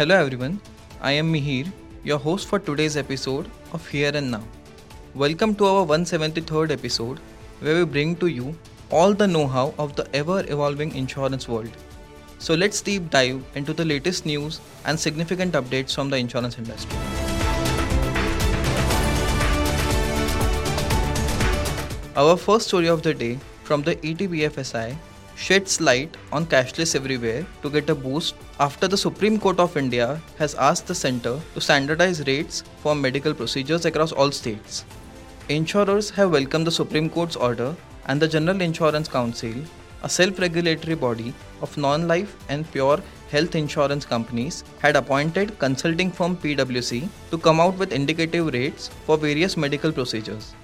Hello everyone, I am Mihir, your host for today's episode of Here and Now. Welcome to our 173rd episode, where we bring to you all the know how of the ever evolving insurance world. So let's deep dive into the latest news and significant updates from the insurance industry. Our first story of the day from the ETBFSI sheds light on cashless everywhere to get a boost after the Supreme Court of India has asked the centre to standardize rates for medical procedures across all states. Insurers have welcomed the Supreme Court's order and the General Insurance Council, a self-regulatory body of non-life and pure health insurance companies, had appointed consulting firm PwC to come out with indicative rates for various medical procedures.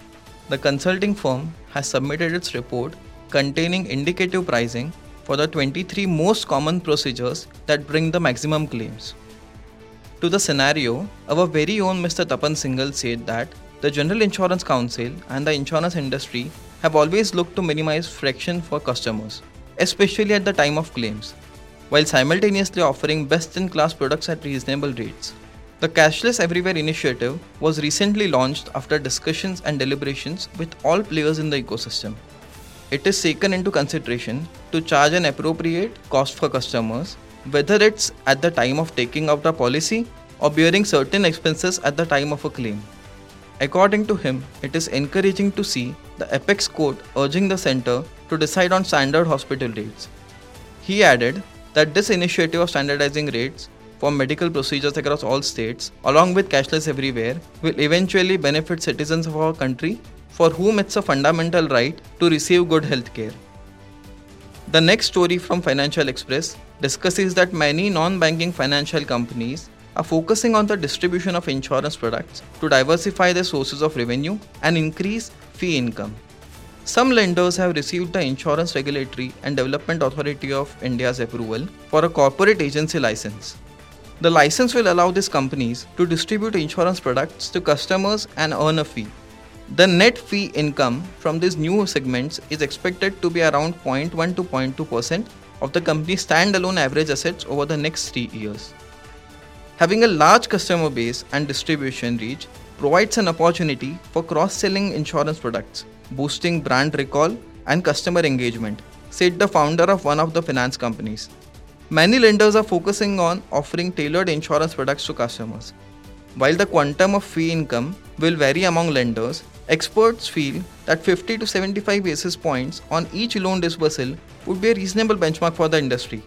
The consulting firm has submitted its report containing indicative pricing for the 23 most common procedures that bring the maximum claims. To the scenario, our very own Mr. Tapan Singhal said that the General Insurance Council and the insurance industry have always looked to minimize friction for customers, especially at the time of claims, while simultaneously offering best in class products at reasonable rates. The Cashless Everywhere initiative was recently launched after discussions and deliberations with all players in the ecosystem it is taken into consideration to charge an appropriate cost for customers, whether it's at the time of taking out a policy or bearing certain expenses at the time of a claim. According to him, it is encouraging to see the Apex Court urging the centre to decide on standard hospital rates. He added that this initiative of standardizing rates for medical procedures across all states, along with cashless everywhere, will eventually benefit citizens of our country for whom it's a fundamental right to receive good health care. The next story from Financial Express discusses that many non banking financial companies are focusing on the distribution of insurance products to diversify their sources of revenue and increase fee income. Some lenders have received the Insurance Regulatory and Development Authority of India's approval for a corporate agency license. The license will allow these companies to distribute insurance products to customers and earn a fee. The net fee income from these new segments is expected to be around 0.1 to 0.2% of the company's standalone average assets over the next 3 years. Having a large customer base and distribution reach provides an opportunity for cross selling insurance products, boosting brand recall and customer engagement, said the founder of one of the finance companies. Many lenders are focusing on offering tailored insurance products to customers. While the quantum of fee income will vary among lenders, Experts feel that 50 to 75 basis points on each loan disbursal would be a reasonable benchmark for the industry.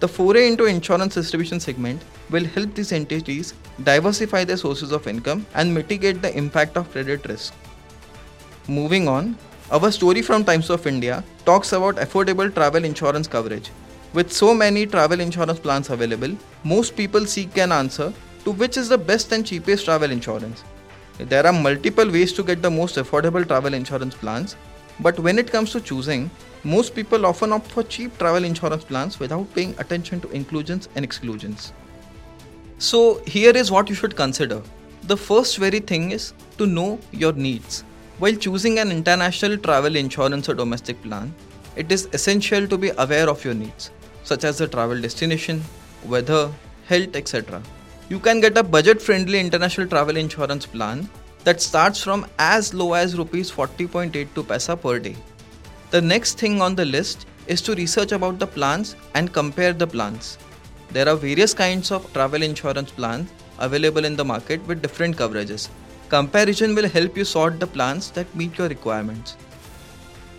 The foray into insurance distribution segment will help these entities diversify their sources of income and mitigate the impact of credit risk. Moving on, our story from Times of India talks about affordable travel insurance coverage. With so many travel insurance plans available, most people seek an answer to which is the best and cheapest travel insurance. There are multiple ways to get the most affordable travel insurance plans, but when it comes to choosing, most people often opt for cheap travel insurance plans without paying attention to inclusions and exclusions. So, here is what you should consider. The first very thing is to know your needs. While choosing an international travel insurance or domestic plan, it is essential to be aware of your needs, such as the travel destination, weather, health, etc you can get a budget friendly international travel insurance plan that starts from as low as rupees 40.82 paisa per day. The next thing on the list is to research about the plans and compare the plans. There are various kinds of travel insurance plans available in the market with different coverages. Comparison will help you sort the plans that meet your requirements.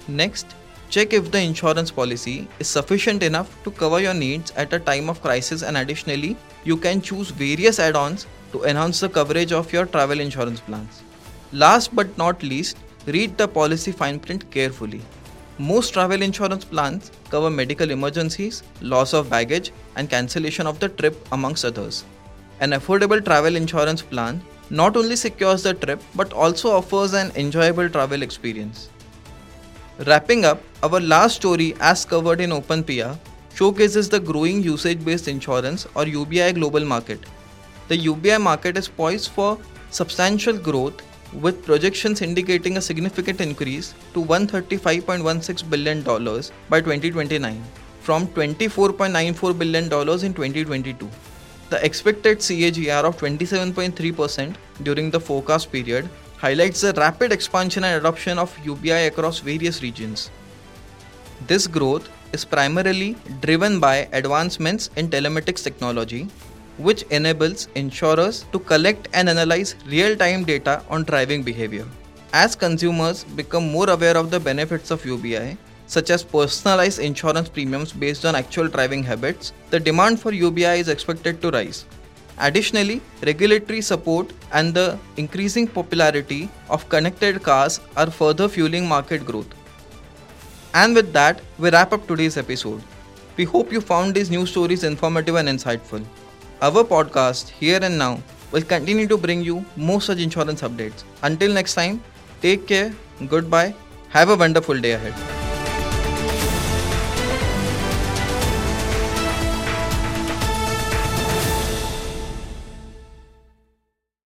Next, check if the insurance policy is sufficient enough to cover your needs at a time of crisis and additionally you can choose various add-ons to enhance the coverage of your travel insurance plans. Last but not least, read the policy fine print carefully. Most travel insurance plans cover medical emergencies, loss of baggage, and cancellation of the trip, amongst others. An affordable travel insurance plan not only secures the trip but also offers an enjoyable travel experience. Wrapping up, our last story, as covered in OpenPIA, showcases the growing usage based insurance or UBI global market. The UBI market is poised for substantial growth with projections indicating a significant increase to $135.16 billion by 2029 from $24.94 billion in 2022. The expected CAGR of 27.3% during the forecast period highlights the rapid expansion and adoption of UBI across various regions. This growth is primarily driven by advancements in telematics technology, which enables insurers to collect and analyze real time data on driving behavior. As consumers become more aware of the benefits of UBI, such as personalized insurance premiums based on actual driving habits, the demand for UBI is expected to rise. Additionally, regulatory support and the increasing popularity of connected cars are further fueling market growth. And with that, we wrap up today's episode. We hope you found these news stories informative and insightful. Our podcast, Here and Now, will continue to bring you more such insurance updates. Until next time, take care, goodbye, have a wonderful day ahead.